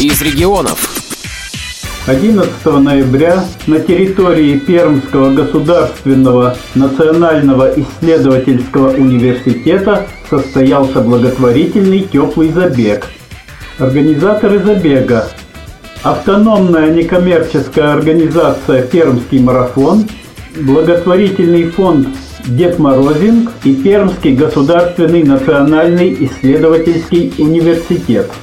из регионов. 11 ноября на территории Пермского государственного национального исследовательского университета состоялся благотворительный теплый забег. Организаторы забега автономная некоммерческая организация «Пермский марафон», благотворительный фонд «Дед Морозинг» и Пермский государственный национальный исследовательский университет –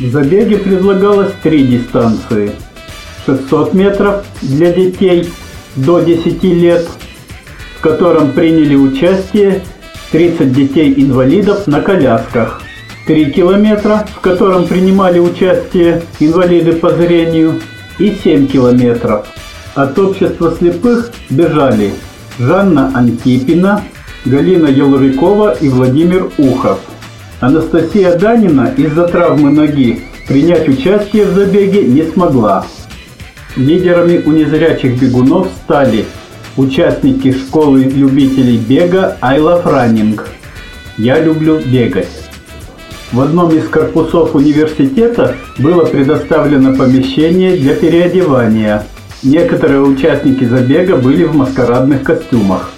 в забеге предлагалось три дистанции. 600 метров для детей до 10 лет, в котором приняли участие 30 детей-инвалидов на колясках. 3 километра, в котором принимали участие инвалиды по зрению, и 7 километров. От общества слепых бежали Жанна Антипина, Галина Елурикова и Владимир Ухов. Анастасия Данина из-за травмы ноги принять участие в забеге не смогла. Лидерами у незрячих бегунов стали участники школы любителей бега I Love Running. Я люблю бегать. В одном из корпусов университета было предоставлено помещение для переодевания. Некоторые участники забега были в маскарадных костюмах.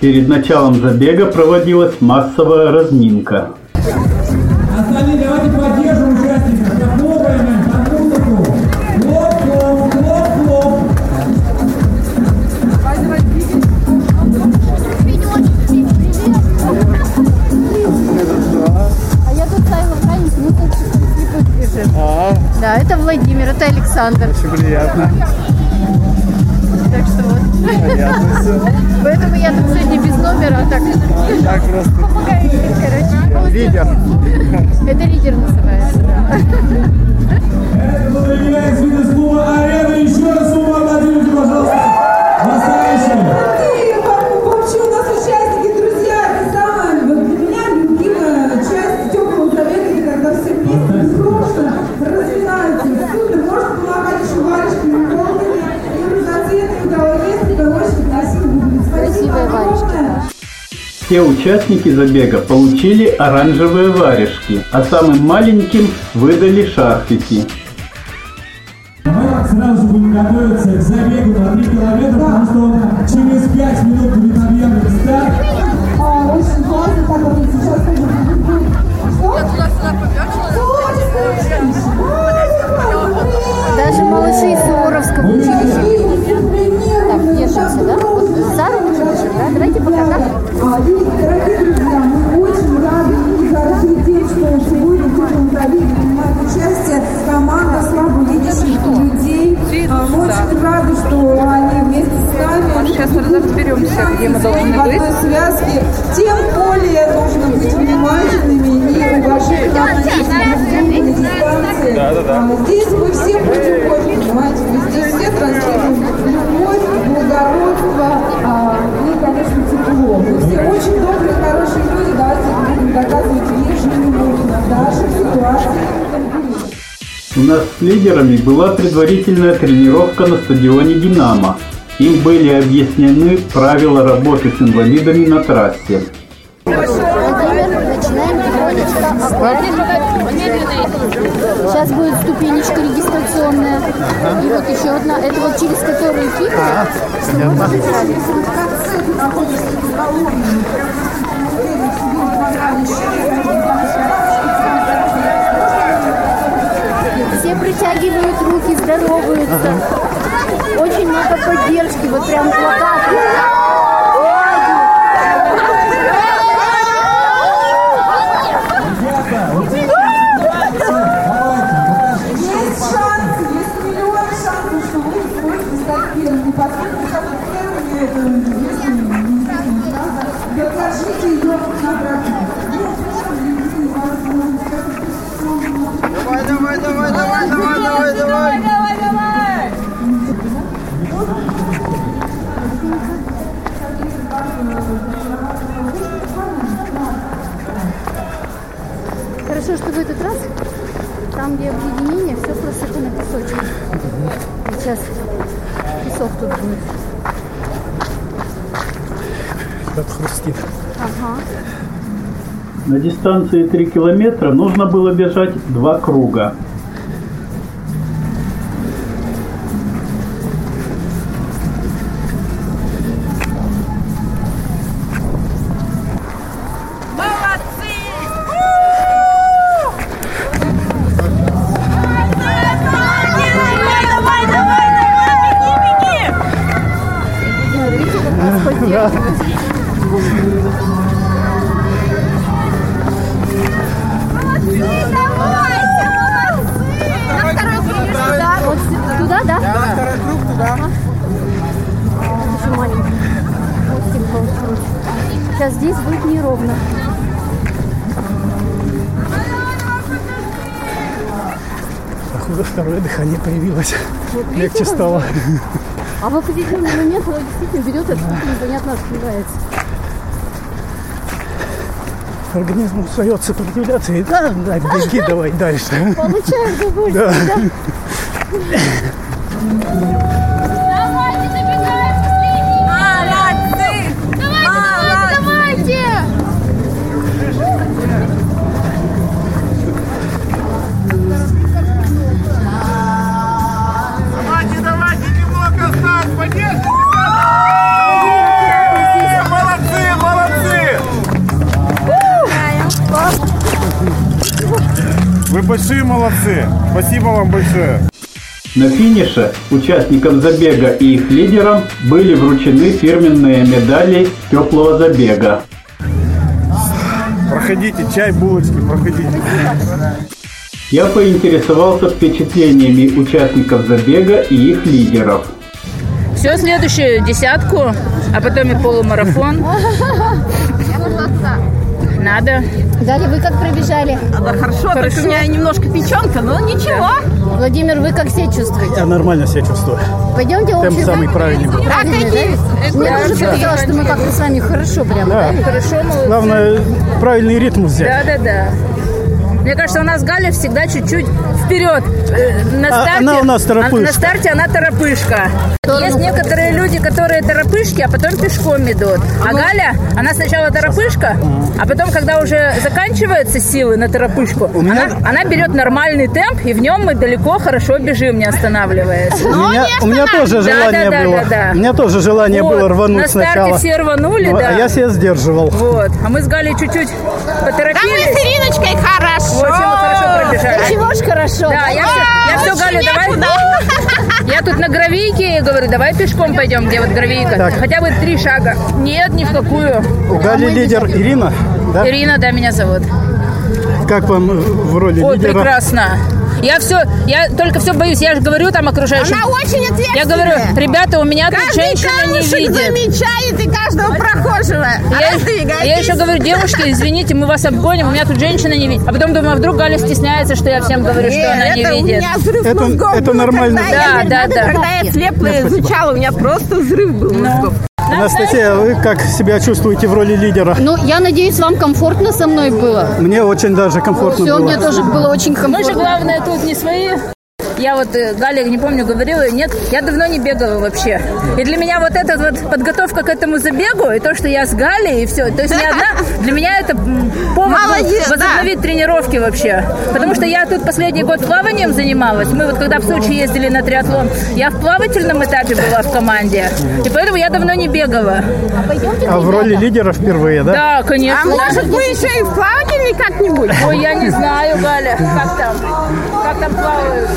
Перед началом забега проводилась массовая разминка. Остальные давайте поддержим участников. Похлопаем им под музыку. Хлоп, хлоп, хлоп, хлоп. А я тут ставила камень, мы тут слепых бежим. Да, это Владимир, это Александр. Очень приятно. Понятно все. Поэтому я тут сегодня без номера, а так Так просто. помогаю, короче. Лидер Все участники забега получили оранжевые варежки, а самым маленьким выдали шарфики. Дистанции. А, Здесь мы все против любовь, понимаете? Мы здесь все транслируем любовь, благородство а, и, конечно, тепло. Мы все очень добрые, хорошие люди. Давайте будем доказывать ежеминутно в наших ситуациях. У нас с лидерами была предварительная тренировка на стадионе «Динамо». Им были объяснены правила работы с инвалидами на трассе. Владимир, начинаем. Сейчас будет ступенечка регистрационная. И вот еще одна. Это вот через которую кикать. Можно отправиться. Все притягивают руки, здороваются. В этот раз, там, где объединение, все просыпано песочком. Сейчас песок тут будет. Как хрустит. Ага. На дистанции 3 километра нужно было бежать два круга. Здесь будет неровно. Походу, второе дыхание появилось. Легче стало. А в определенный момент его действительно берет, это что-то непонятно открывается. Организм устает сопротивляться и да, да, беги давай дальше. Получаем удовольствие, да. большие молодцы! Спасибо вам большое! На финише участникам забега и их лидерам были вручены фирменные медали теплого забега. Проходите, чай, булочки, проходите. Я поинтересовался впечатлениями участников забега и их лидеров. Все, следующую десятку, а потом и полумарафон. Надо. Галя, вы как пробежали? Да хорошо, только у меня немножко печенка, но ничего. Владимир, вы как себя чувствуете? Я нормально себя чувствую. Пойдемте Темп общий самый правильный был. Правильный, да? Мне тоже показалось, что мы как-то с вами хорошо прямо, Да. да? Хорошо, молодцы. Главное, правильный ритм взять. Да, да, да. Мне кажется, у нас Галя всегда чуть-чуть вперед. Э, На А старте, она у нас торопышка. а На старте она торопышка. Есть некоторые люди, которые торопышки, а потом пешком идут. А Галя, она сначала торопышка, а потом, когда уже заканчиваются силы на торопышку, она, она берет нормальный темп, и в нем мы далеко хорошо бежим, не останавливаясь. У меня, у меня тоже Да, желание да, да, было. да, да. У меня тоже желание Вот, было рвануть на старте сначала. все рванули, Ну, да. А я себя сдерживал. Вот. А мы с Галей чуть-чуть поторопились. Ириночкой хорошо. Вот, пробежали. Чего ж хорошо? Да, я все, я все Галю, давай. Я тут на гравийке говорю, давай пешком пойдем, где вот гравийка. Так. Хотя бы три шага. Нет, ни в какую. У Гали лидер Ирина, да? Ирина, да, меня зовут. Как вам в роли Ой, лидера? прекрасно. Я все, я только все боюсь. Я же говорю там окружающим. Она очень ответственная. Я говорю, ребята, у меня тут Каждый женщина не камушек видит. замечает и каждого прохожего. Я, Раздвигайтесь. я еще говорю, девушки, извините, мы вас обгоним, у меня тут женщина не видит. А потом думаю, а вдруг Галя стесняется, что я всем говорю, что она не видит. меня взрыв Это- мозгов это был, нормально. Когда, Да, я, да, да. когда я слепо изучала, у меня просто взрыв был мозгов. Анастасия, вы как себя чувствуете в роли лидера? Ну, я надеюсь, вам комфортно со мной было. Мне очень даже комфортно Все, было. мне тоже было очень Мы же, комфортно. главное, тут не свои. Я вот, э, Галя, не помню, говорила, нет, я давно не бегала вообще. И для меня вот эта вот подготовка к этому забегу, и то, что я с Галей, и все, то есть не одна, для меня это повод был Молодец, да. возобновить тренировки вообще. Потому что я тут последний год плаванием занималась. Мы вот когда в Сочи ездили на триатлон, я в плавательном этапе была в команде. И поэтому я давно не бегала. А в роли лидера впервые, да? Да, конечно. А может мы еще и в плавательный как-нибудь? Ой, я не знаю, Галя, как там, как там плавают.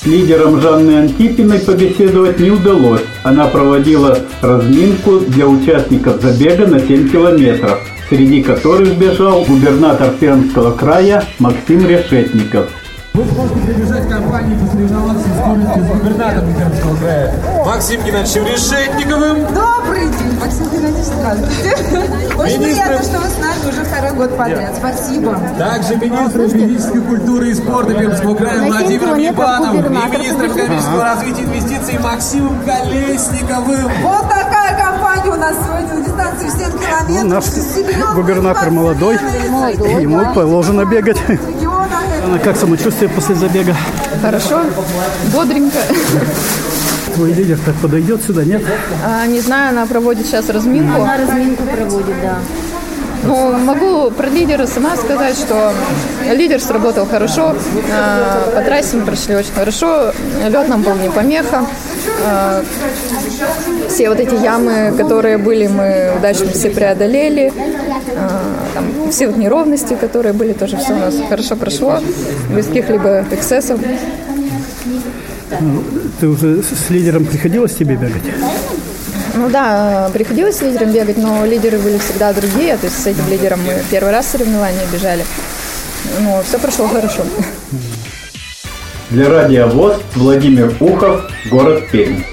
С лидером Жанны Антипиной побеседовать не удалось. Она проводила разминку для участников забега на 7 километров, среди которых бежал губернатор Пермского края Максим Решетников. Вы сможете прибежать к компании и посоревноваться в скорости с губернатором Пермского края. Максим Геннадьевичем Решетниковым. Добрый день, Максим Геннадьевич, здравствуйте. Очень Министр- приятно, что вы с нами уже второй год подряд. Спасибо. Также министр физической культуры и спорта Пермского края На семь Владимир километров Бибанов и губернатор министр побежал. экономического развития и инвестиций Максимом Колесниковым. Вот такая компания у нас сегодня на дистанции в 7 километров. Ну, наш губернатор молодой. Ему положено бегать. Она как самочувствие после забега? Хорошо, бодренько. Твой лидер так подойдет сюда, нет? А, не знаю, она проводит сейчас разминку. Она разминку проводит, да. Ну, могу про лидера сама сказать, что лидер сработал хорошо. А, По трассе мы прошли очень хорошо. Лед нам был не помеха. А, Все вот эти ямы, которые были, мы удачно все преодолели. А, Там все вот неровности, которые были, тоже все у нас хорошо прошло. Без каких-либо эксцессов. Ты уже с лидером приходилось тебе бегать? Ну да, приходилось с лидером бегать, но лидеры были всегда другие. То есть с этим лидером мы первый раз соревнования бежали. Ну, все прошло хорошо. Для радиовоз Владимир Ухов, город Пермь.